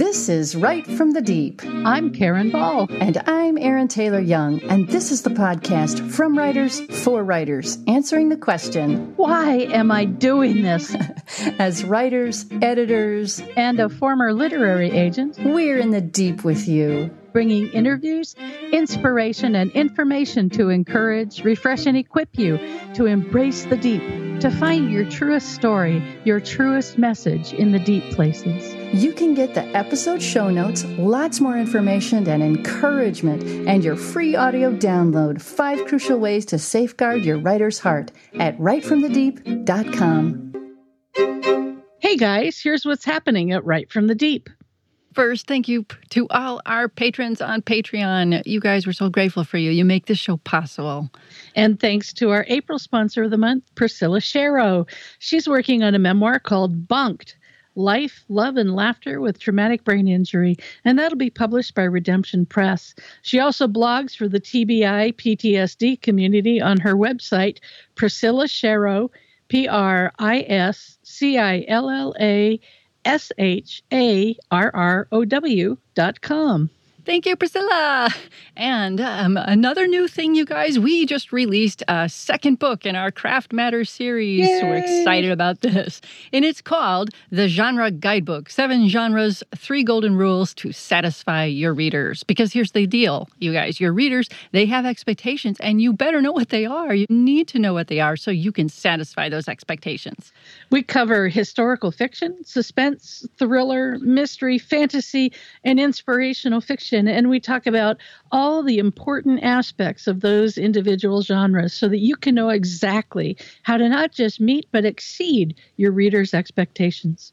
This is Write from the Deep. I'm Karen Ball. And I'm Erin Taylor Young. And this is the podcast from writers for writers, answering the question Why am I doing this? As writers, editors, and a former literary agent, we're in the deep with you bringing interviews, inspiration, and information to encourage, refresh, and equip you to embrace the deep, to find your truest story, your truest message in the deep places. You can get the episode show notes, lots more information and encouragement, and your free audio download Five Crucial Ways to Safeguard Your Writer's Heart at writefromthedeep.com. Hey guys, here's what's happening at Write From the Deep. First, thank you to all our patrons on Patreon. You guys, we're so grateful for you. You make this show possible. And thanks to our April sponsor of the month, Priscilla Sharrow. She's working on a memoir called Bunked Life, Love, and Laughter with Traumatic Brain Injury, and that'll be published by Redemption Press. She also blogs for the TBI PTSD community on her website, Priscilla Sharrow, P R I S C I L L A S H A R R O W dot com. Thank you, Priscilla. And um, another new thing, you guys, we just released a second book in our Craft Matters series. Yay. We're excited about this. And it's called The Genre Guidebook Seven Genres, Three Golden Rules to Satisfy Your Readers. Because here's the deal, you guys, your readers, they have expectations, and you better know what they are. You need to know what they are so you can satisfy those expectations. We cover historical fiction, suspense, thriller, mystery, fantasy, and inspirational fiction and we talk about all the important aspects of those individual genres so that you can know exactly how to not just meet but exceed your readers' expectations.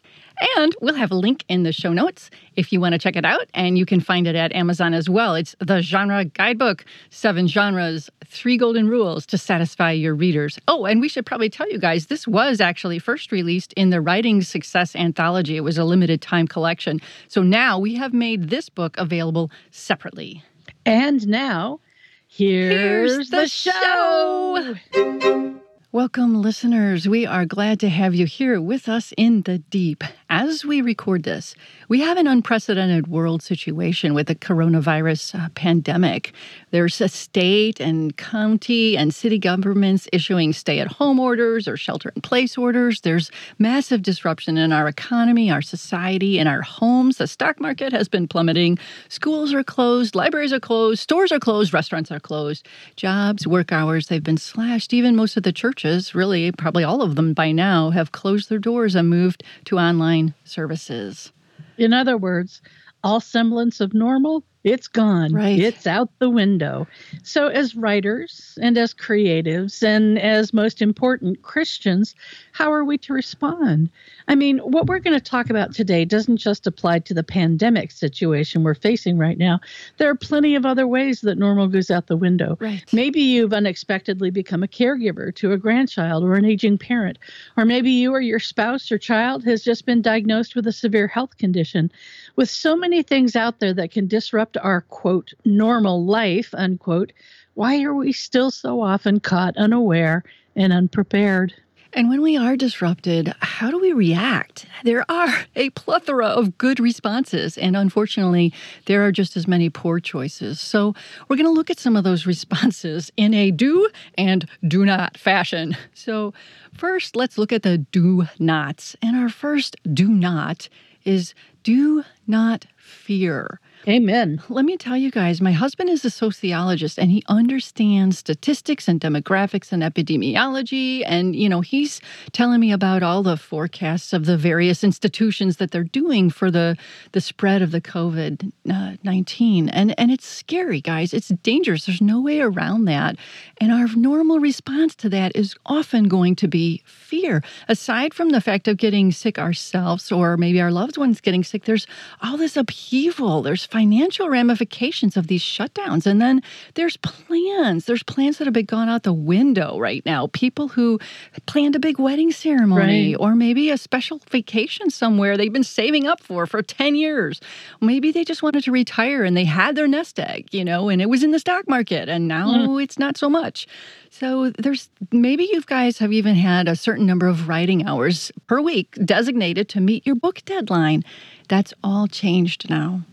And we'll have a link in the show notes if you want to check it out. And you can find it at Amazon as well. It's the Genre Guidebook Seven Genres, Three Golden Rules to Satisfy Your Readers. Oh, and we should probably tell you guys this was actually first released in the Writing Success Anthology. It was a limited time collection. So now we have made this book available separately. And now, here's, here's the, the, show. show. Welcome, listeners. We are glad to have you here with us in the deep. As we record this, we have an unprecedented world situation with the coronavirus uh, pandemic. There's a state and county and city governments issuing stay at home orders or shelter in place orders. There's massive disruption in our economy, our society, in our homes. The stock market has been plummeting. Schools are closed, libraries are closed, stores are closed, restaurants are closed. Jobs, work hours, they've been slashed. Even most of the churches, really, probably all of them by now, have closed their doors and moved to online services. In other words, all semblance of normal it's gone. Right. It's out the window. So, as writers and as creatives and as most important Christians, how are we to respond? I mean, what we're going to talk about today doesn't just apply to the pandemic situation we're facing right now. There are plenty of other ways that normal goes out the window. Right. Maybe you've unexpectedly become a caregiver to a grandchild or an aging parent, or maybe you or your spouse or child has just been diagnosed with a severe health condition. With so many things out there that can disrupt our quote normal life unquote why are we still so often caught unaware and unprepared and when we are disrupted, how do we react? There are a plethora of good responses, and unfortunately, there are just as many poor choices. So, we're going to look at some of those responses in a do and do not fashion. So, first, let's look at the do nots. And our first do not is do not fear. Amen. Let me tell you guys, my husband is a sociologist and he understands statistics and demographics and epidemiology. And, you know, he's telling me about all the forecasts of the various institutions that they're doing for the, the spread of the COVID uh, 19. And, and it's scary, guys. It's dangerous. There's no way around that. And our normal response to that is often going to be fear. Aside from the fact of getting sick ourselves or maybe our loved ones getting sick, there's all this upheaval. There's financial ramifications of these shutdowns. And then there's plans. There's plans that have been gone out the window right now. People who planned a big wedding ceremony right. or maybe a special vacation somewhere they've been saving up for for 10 years. Maybe they just wanted to retire and they had their nest egg, you know, and it was in the stock market and now mm. it's not so much. So there's maybe you guys have even had a certain number of writing hours per week designated to meet your book deadline. That's all changed now.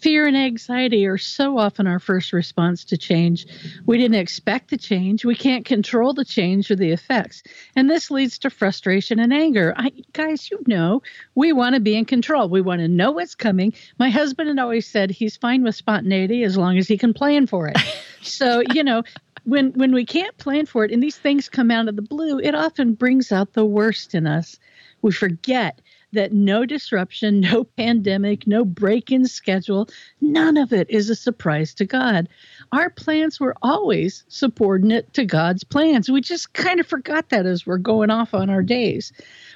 Fear and anxiety are so often our first response to change. We didn't expect the change. We can't control the change or the effects. And this leads to frustration and anger. I, guys, you know, we want to be in control. We want to know what's coming. My husband had always said he's fine with spontaneity as long as he can plan for it. so, you know, when when we can't plan for it and these things come out of the blue, it often brings out the worst in us. We forget that no disruption, no pandemic, no break in schedule, none of it is a surprise to God. Our plans were always subordinate to God's plans. We just kind of forgot that as we're going off on our days.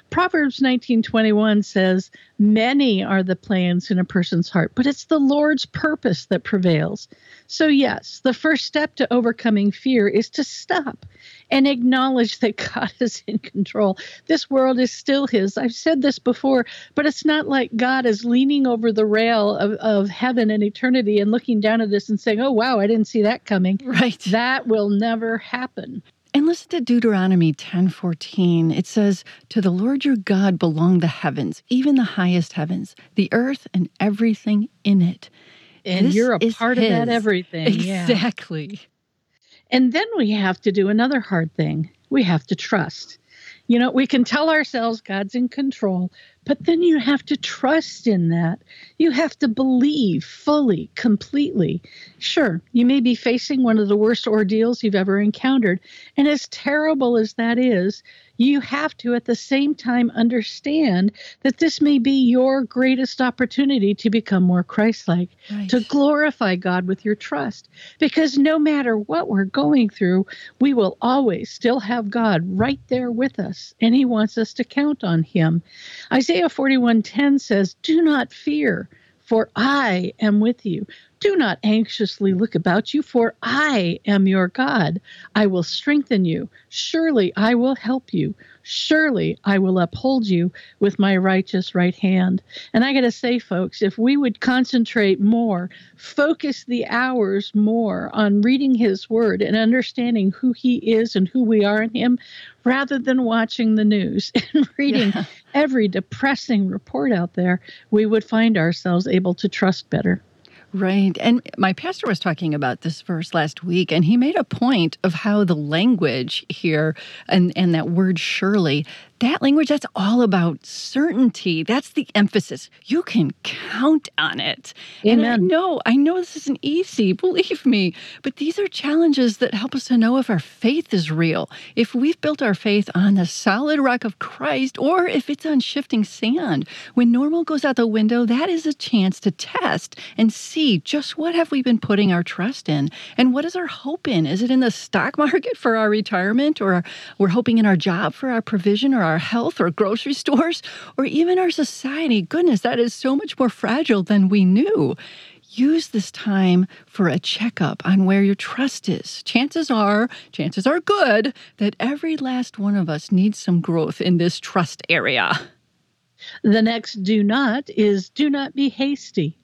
Proverbs 19:21 says, "Many are the plans in a person's heart, but it's the Lord's purpose that prevails." So yes, the first step to overcoming fear is to stop and acknowledge that God is in control. This world is still his. I've said this before, but it's not like God is leaning over the rail of, of heaven and eternity and looking down at us and saying, "Oh wow, I didn't see that coming." Right. That will never happen. And listen to Deuteronomy 10:14. It says, "To the Lord your God belong the heavens, even the highest heavens, the earth and everything in it." And this you're a part his. of that everything. Exactly. Yeah. And then we have to do another hard thing. We have to trust. You know, we can tell ourselves God's in control, but then you have to trust in that. You have to believe fully, completely. Sure, you may be facing one of the worst ordeals you've ever encountered. And as terrible as that is, you have to at the same time understand that this may be your greatest opportunity to become more Christ like, right. to glorify God with your trust. Because no matter what we're going through, we will always still have God right there with us, and He wants us to count on Him. Isaiah 41:10 says, Do not fear for I am with you. Do not anxiously look about you, for I am your God. I will strengthen you. Surely I will help you. Surely I will uphold you with my righteous right hand. And I got to say, folks, if we would concentrate more, focus the hours more on reading his word and understanding who he is and who we are in him, rather than watching the news and reading yeah. every depressing report out there, we would find ourselves able to trust better. Right. And my pastor was talking about this verse last week, and he made a point of how the language here and, and that word surely that language, that's all about certainty. That's the emphasis. You can count on it. Amen. And I know, I know this isn't easy, believe me, but these are challenges that help us to know if our faith is real, if we've built our faith on the solid rock of Christ, or if it's on shifting sand. When normal goes out the window, that is a chance to test and see just what have we been putting our trust in and what is our hope in? Is it in the stock market for our retirement, or we're hoping in our job for our provision or our health or grocery stores or even our society. Goodness, that is so much more fragile than we knew. Use this time for a checkup on where your trust is. Chances are, chances are good that every last one of us needs some growth in this trust area. The next do not is do not be hasty.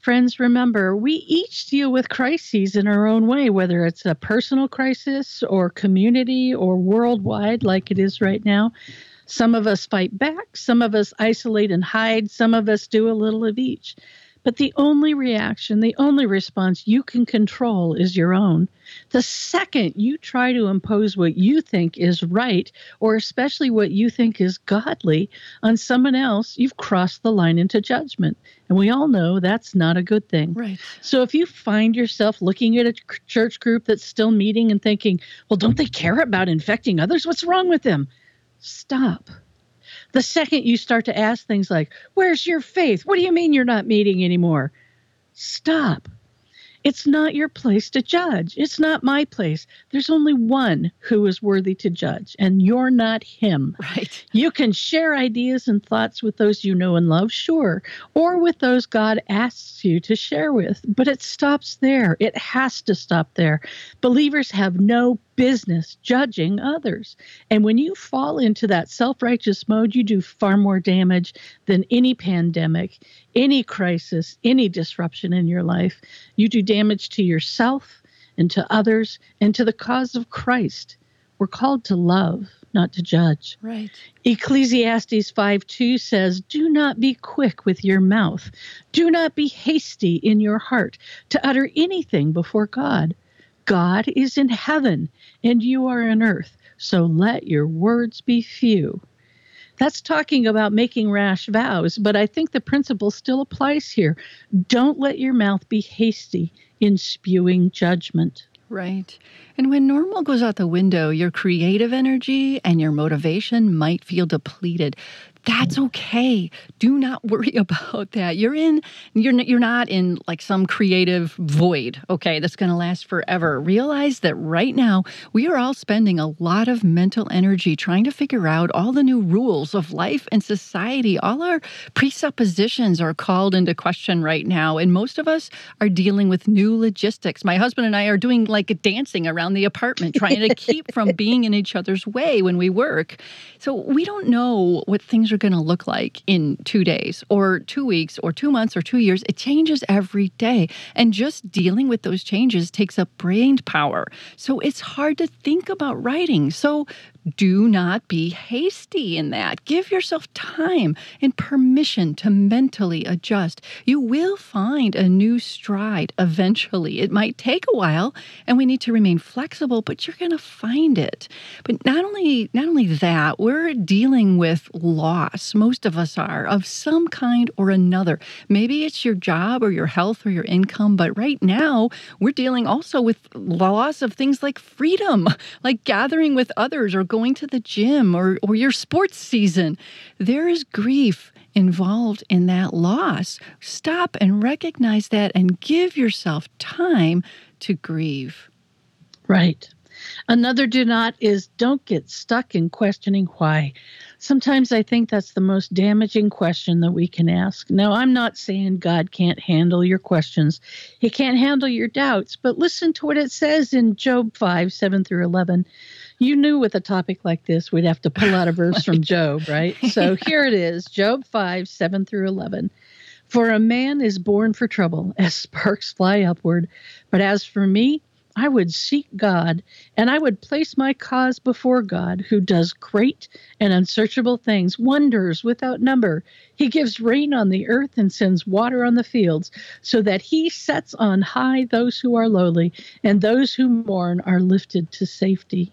Friends, remember, we each deal with crises in our own way, whether it's a personal crisis or community or worldwide, like it is right now. Some of us fight back, some of us isolate and hide, some of us do a little of each. But the only reaction, the only response you can control is your own. The second you try to impose what you think is right, or especially what you think is godly, on someone else, you've crossed the line into judgment. And we all know that's not a good thing. Right. So if you find yourself looking at a church group that's still meeting and thinking, well, don't they care about infecting others? What's wrong with them? Stop the second you start to ask things like, Where's your faith? What do you mean you're not meeting anymore? Stop. It's not your place to judge. It's not my place. There's only one who is worthy to judge, and you're not him. Right. You can share ideas and thoughts with those you know and love, sure, or with those God asks you to share with, but it stops there. It has to stop there. Believers have no business judging others. And when you fall into that self righteous mode, you do far more damage than any pandemic, any crisis, any disruption in your life. You do damage to yourself and to others and to the cause of Christ. We're called to love, not to judge. Right. Ecclesiastes 5 2 says, Do not be quick with your mouth. Do not be hasty in your heart to utter anything before God. God is in heaven and you are on earth, so let your words be few. That's talking about making rash vows, but I think the principle still applies here. Don't let your mouth be hasty in spewing judgment. Right. And when normal goes out the window, your creative energy and your motivation might feel depleted that's okay. Do not worry about that. You're in you're you're not in like some creative void, okay, that's going to last forever. Realize that right now we are all spending a lot of mental energy trying to figure out all the new rules of life and society. All our presuppositions are called into question right now, and most of us are dealing with new logistics. My husband and I are doing like a dancing around the apartment trying to keep from being in each other's way when we work. So we don't know what things things are going to look like in two days or two weeks or two months or two years. It changes every day. And just dealing with those changes takes up brain power. So it's hard to think about writing. So do not be hasty in that. Give yourself time and permission to mentally adjust. You will find a new stride eventually. It might take a while and we need to remain flexible, but you're going to find it. But not only not only that, we're dealing with loss. Most of us are of some kind or another. Maybe it's your job or your health or your income, but right now we're dealing also with loss of things like freedom, like gathering with others or going to the gym or, or your sports season. There is grief involved in that loss. Stop and recognize that and give yourself time to grieve. Right. Another do not is don't get stuck in questioning why. Sometimes I think that's the most damaging question that we can ask. Now, I'm not saying God can't handle your questions, He can't handle your doubts, but listen to what it says in Job 5 7 through 11 you knew with a topic like this, we'd have to pull out a verse from Job, right? So here it is Job 5 7 through 11. For a man is born for trouble, as sparks fly upward. But as for me, I would seek God, and I would place my cause before God, who does great and unsearchable things, wonders without number. He gives rain on the earth and sends water on the fields, so that he sets on high those who are lowly, and those who mourn are lifted to safety.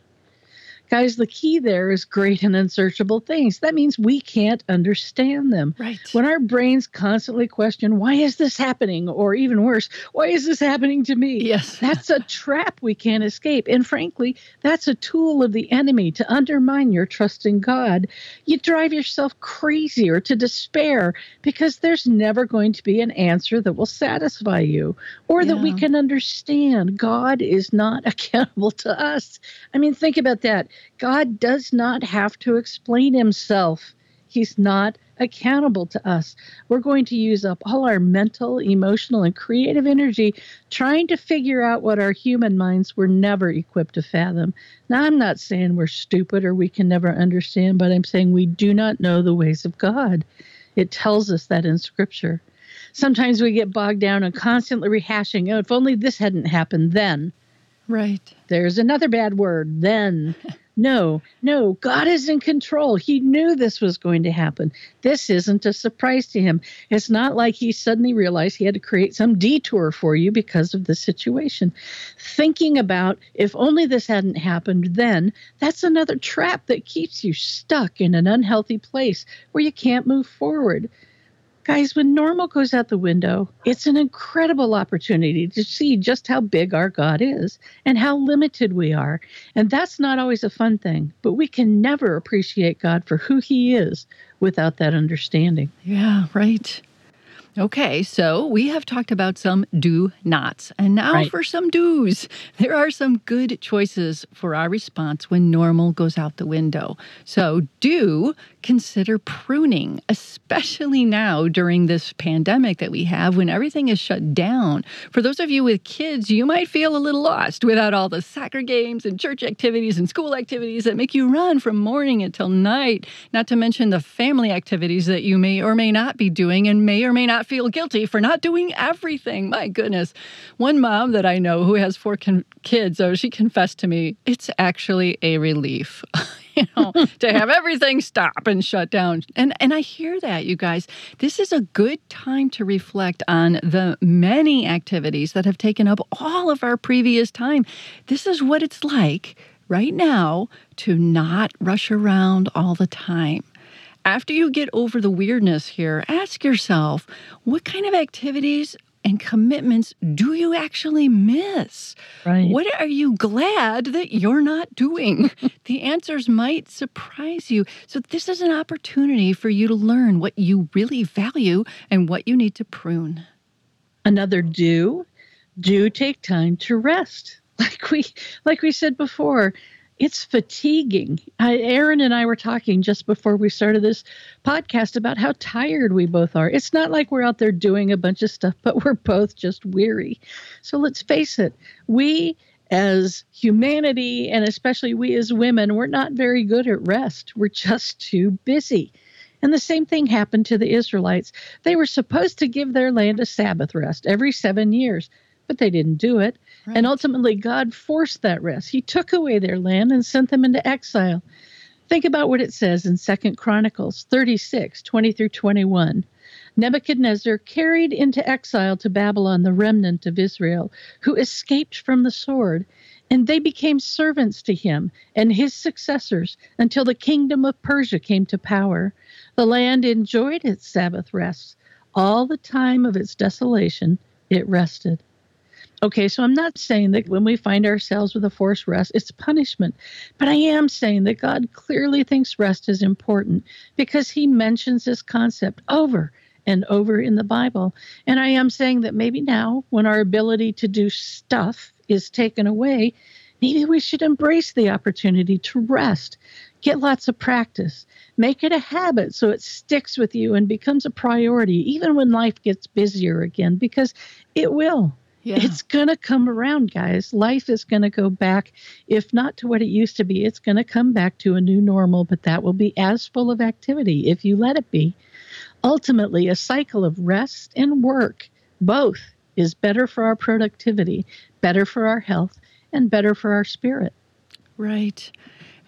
Guys, the key there is great and unsearchable things. That means we can't understand them. Right. When our brains constantly question, why is this happening? Or even worse, why is this happening to me? Yes. That's a trap we can't escape. And frankly, that's a tool of the enemy to undermine your trust in God. You drive yourself crazy or to despair because there's never going to be an answer that will satisfy you or yeah. that we can understand. God is not accountable to us. I mean, think about that God does not have to explain himself. He's not accountable to us. We're going to use up all our mental, emotional, and creative energy trying to figure out what our human minds were never equipped to fathom. Now, I'm not saying we're stupid or we can never understand, but I'm saying we do not know the ways of God. It tells us that in Scripture. Sometimes we get bogged down and constantly rehashing, oh, if only this hadn't happened then. Right. There's another bad word, then. No, no, God is in control. He knew this was going to happen. This isn't a surprise to him. It's not like he suddenly realized he had to create some detour for you because of the situation. Thinking about if only this hadn't happened then, that's another trap that keeps you stuck in an unhealthy place where you can't move forward. Guys, when normal goes out the window, it's an incredible opportunity to see just how big our God is and how limited we are. And that's not always a fun thing, but we can never appreciate God for who He is without that understanding. Yeah, right. Okay, so we have talked about some do nots, and now Right. for some do's. There are some good choices for our response when normal goes out the window. So, do consider pruning, especially now during this pandemic that we have when everything is shut down. For those of you with kids, you might feel a little lost without all the soccer games and church activities and school activities that make you run from morning until night, not to mention the family activities that you may or may not be doing and may or may not feel guilty for not doing everything. My goodness. One mom that I know who has four con- kids, oh, she confessed to me, it's actually a relief. you know, to have everything stop and shut down. And and I hear that, you guys. This is a good time to reflect on the many activities that have taken up all of our previous time. This is what it's like right now to not rush around all the time. After you get over the weirdness here, ask yourself what kind of activities and commitments do you actually miss? Right. What are you glad that you're not doing? the answers might surprise you. So, this is an opportunity for you to learn what you really value and what you need to prune. Another do, do take time to rest. Like we like we said before, it's fatiguing. I, Erin and I were talking just before we started this podcast about how tired we both are. It's not like we're out there doing a bunch of stuff, but we're both just weary. So let's face it, we as humanity, and especially we as women, we're not very good at rest. We're just too busy. And the same thing happened to the Israelites. They were supposed to give their land a Sabbath rest every seven years, but they didn't do it. And ultimately, God forced that rest. He took away their land and sent them into exile. Think about what it says in Second Chronicles 36 20 through 21. Nebuchadnezzar carried into exile to Babylon the remnant of Israel who escaped from the sword, and they became servants to him and his successors until the kingdom of Persia came to power. The land enjoyed its Sabbath rests. All the time of its desolation, it rested. Okay, so I'm not saying that when we find ourselves with a forced rest, it's punishment. But I am saying that God clearly thinks rest is important because he mentions this concept over and over in the Bible. And I am saying that maybe now, when our ability to do stuff is taken away, maybe we should embrace the opportunity to rest, get lots of practice, make it a habit so it sticks with you and becomes a priority, even when life gets busier again, because it will. Yeah. It's going to come around, guys. Life is going to go back, if not to what it used to be, it's going to come back to a new normal, but that will be as full of activity if you let it be. Ultimately, a cycle of rest and work, both, is better for our productivity, better for our health, and better for our spirit. Right.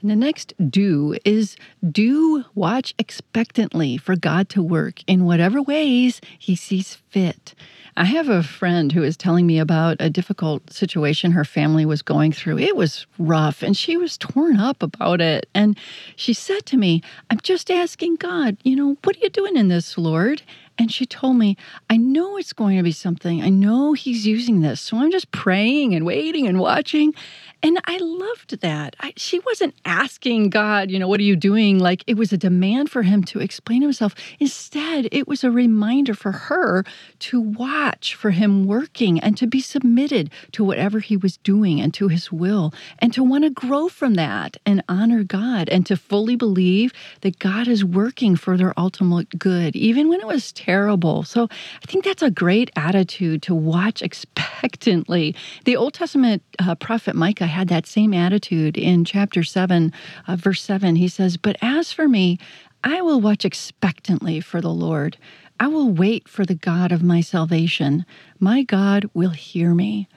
And the next do is do watch expectantly for God to work in whatever ways he sees fit. I have a friend who is telling me about a difficult situation her family was going through. It was rough and she was torn up about it. And she said to me, I'm just asking God, you know, what are you doing in this, Lord? And she told me, I know it's going to be something. I know he's using this. So I'm just praying and waiting and watching. And I loved that. I, she wasn't asking God, you know, what are you doing? Like it was a demand for him to explain himself. Instead, it was a reminder for her to watch for him working and to be submitted to whatever he was doing and to his will and to want to grow from that and honor God and to fully believe that God is working for their ultimate good, even when it was terrible. So I think that's a great attitude to watch expectantly. The Old Testament uh, prophet Micah had that same attitude in chapter 7, uh, verse 7. He says, But as for me, I will watch expectantly for the Lord. I will wait for the God of my salvation. My God will hear me.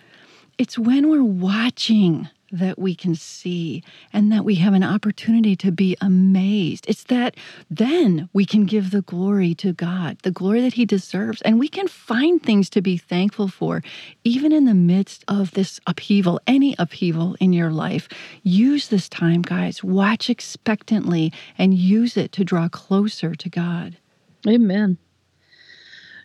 It's when we're watching that we can see and that we have an opportunity to be amazed. It's that then we can give the glory to God, the glory that He deserves, and we can find things to be thankful for, even in the midst of this upheaval, any upheaval in your life. Use this time, guys. Watch expectantly and use it to draw closer to God. Amen.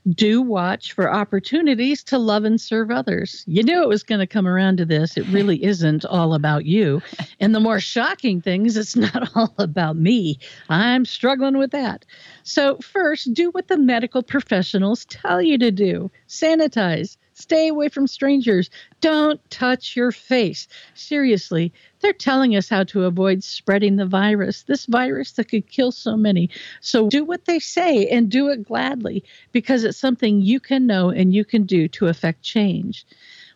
Do watch for opportunities to love and serve others. You knew it was going to come around to this. It really isn't all about you. And the more shocking thing is, it's not all about me. I'm struggling with that. So, first, do what the medical professionals tell you to do sanitize, Stay away from strangers. Don't touch your face. Seriously, they're telling us how to avoid spreading the virus, this virus that could kill so many. So do what they say and do it gladly because it's something you can know and you can do to affect change.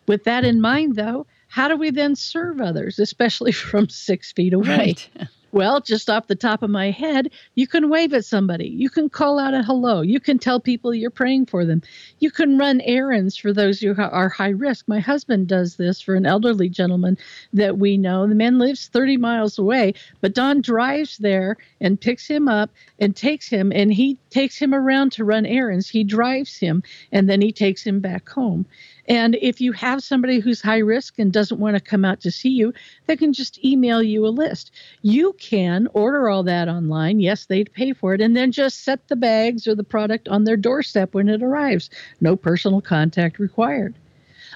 With that in mind, though, how do we then serve others, especially from six feet away? Right. Well, just off the top of my head, you can wave at somebody. You can call out a hello. You can tell people you're praying for them. You can run errands for those who are high risk. My husband does this for an elderly gentleman that we know. The man lives 30 miles away, but Don drives there and picks him up and takes him, and he takes him around to run errands. He drives him, and then he takes him back home. And if you have somebody who's high risk and doesn't want to come out to see you, they can just email you a list. You can order all that online. Yes, they'd pay for it. And then just set the bags or the product on their doorstep when it arrives. No personal contact required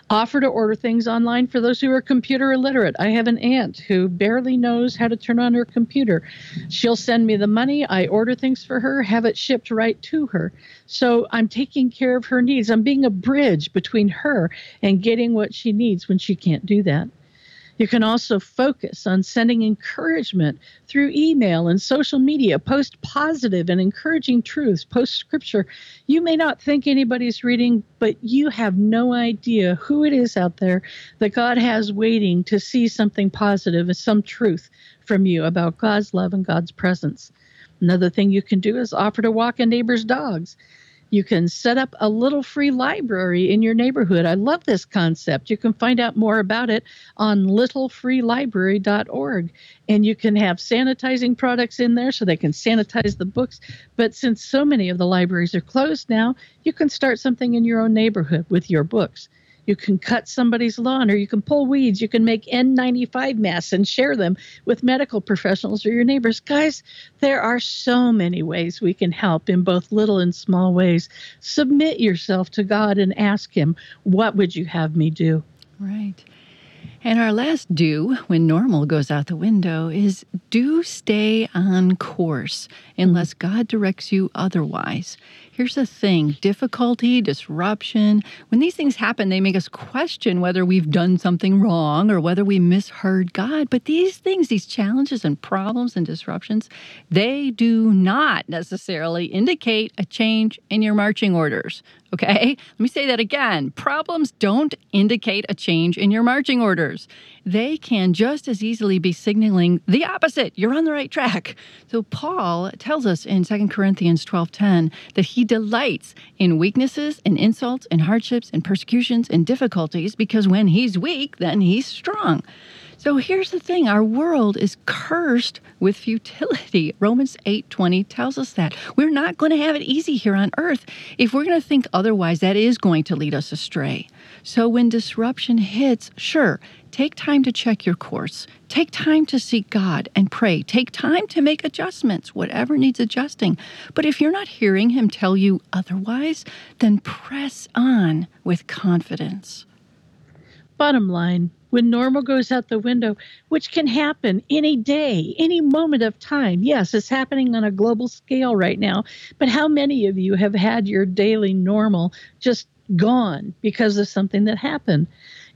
offer to order things online for those who are computer illiterate. I have an aunt who barely knows how to turn on her computer. She'll send me the money, I order things for her, have it shipped right to her. So I'm taking care of her needs. I'm being a bridge between her and getting what she needs when she can't do that. You can also focus on sending encouragement through email and social media. Post positive and encouraging truths, post scripture. You may not think anybody's reading, but you have no idea who it is out there that God has waiting to see something positive some truth from you about God's love and God's presence. Another thing you can do is offer to walk a neighbor's dogs. You can set up a little free library in your neighborhood. I love this concept. You can find out more about it on littlefreelibrary.org. And you can have sanitizing products in there so they can sanitize the books. But since so many of the libraries are closed now, you can start something in your own neighborhood with your books. You can cut somebody's lawn or you can pull weeds. You can make N95 masks and share them with medical professionals or your neighbors. Guys, there are so many ways we can help in both little and small ways. Submit yourself to God and ask Him, What would you have me do? Right. And our last do when normal goes out the window is do stay on course unless God directs you otherwise. Here's the thing difficulty, disruption, when these things happen, they make us question whether we've done something wrong or whether we misheard God. But these things, these challenges and problems and disruptions, they do not necessarily indicate a change in your marching orders. Okay? Let me say that again. Problems don't indicate a change in your marching orders. They can just as easily be signaling the opposite. You're on the right track. So Paul tells us in 2 Corinthians 12:10 that he delights in weaknesses and insults and hardships and persecutions and difficulties because when he's weak, then he's strong. So here's the thing, our world is cursed with futility. Romans 8:20 tells us that. We're not going to have it easy here on earth. If we're going to think otherwise, that is going to lead us astray. So when disruption hits, sure, take time to check your course. Take time to seek God and pray. Take time to make adjustments, whatever needs adjusting. But if you're not hearing him tell you otherwise, then press on with confidence. Bottom line, when normal goes out the window, which can happen any day, any moment of time. Yes, it's happening on a global scale right now, but how many of you have had your daily normal just gone because of something that happened?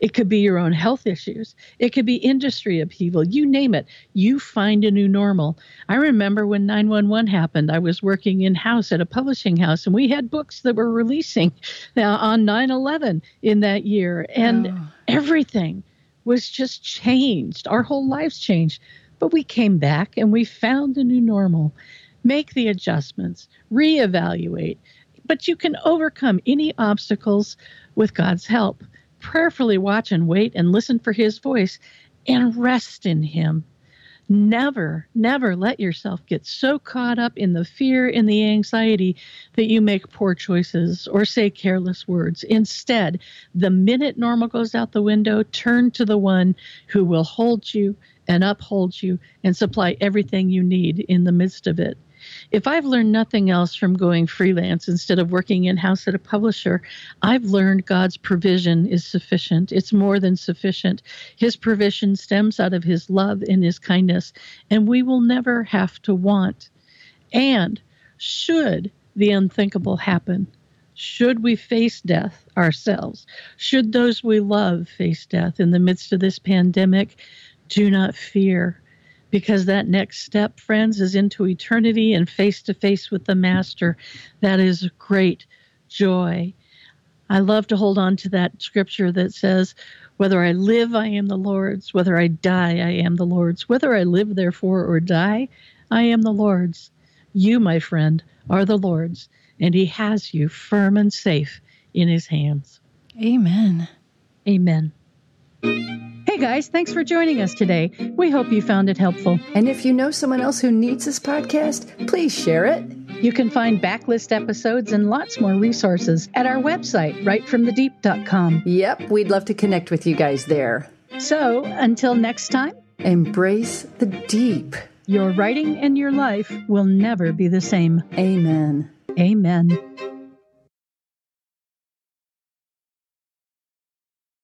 It could be your own health issues. It could be industry upheaval. You name it. You find a new normal. I remember when 911 happened, I was working in house at a publishing house, and we had books that were releasing on 9 11 in that year. And oh. everything was just changed. Our whole lives changed. But we came back and we found a new normal. Make the adjustments, reevaluate. But you can overcome any obstacles with God's help prayerfully watch and wait and listen for his voice and rest in him. Never, never let yourself get so caught up in the fear and the anxiety that you make poor choices or say careless words. Instead, the minute normal goes out the window, turn to the one who will hold you and uphold you and supply everything you need in the midst of it. If I've learned nothing else from going freelance instead of working in house at a publisher, I've learned God's provision is sufficient. It's more than sufficient. His provision stems out of His love and His kindness, and we will never have to want. And should the unthinkable happen, should we face death ourselves, should those we love face death in the midst of this pandemic, do not fear because that next step, friends, is into eternity and face to face with the Master. That is great joy. I love to hold on to that scripture that says, Whether I live, I am the Lord's. Whether I die, I am the Lord's. Whether I live, therefore, or die, I am the Lord's. You, my friend, are the Lord's, and He has you firm and safe in His hands. Amen. Amen. Hey guys, thanks for joining us today. We hope you found it helpful. And if you know someone else who needs this podcast, please share it. You can find backlist episodes and lots more resources at our website, writefromthedeep.com. Yep, we'd love to connect with you guys there. So until next time, embrace the deep. Your writing and your life will never be the same. Amen. Amen.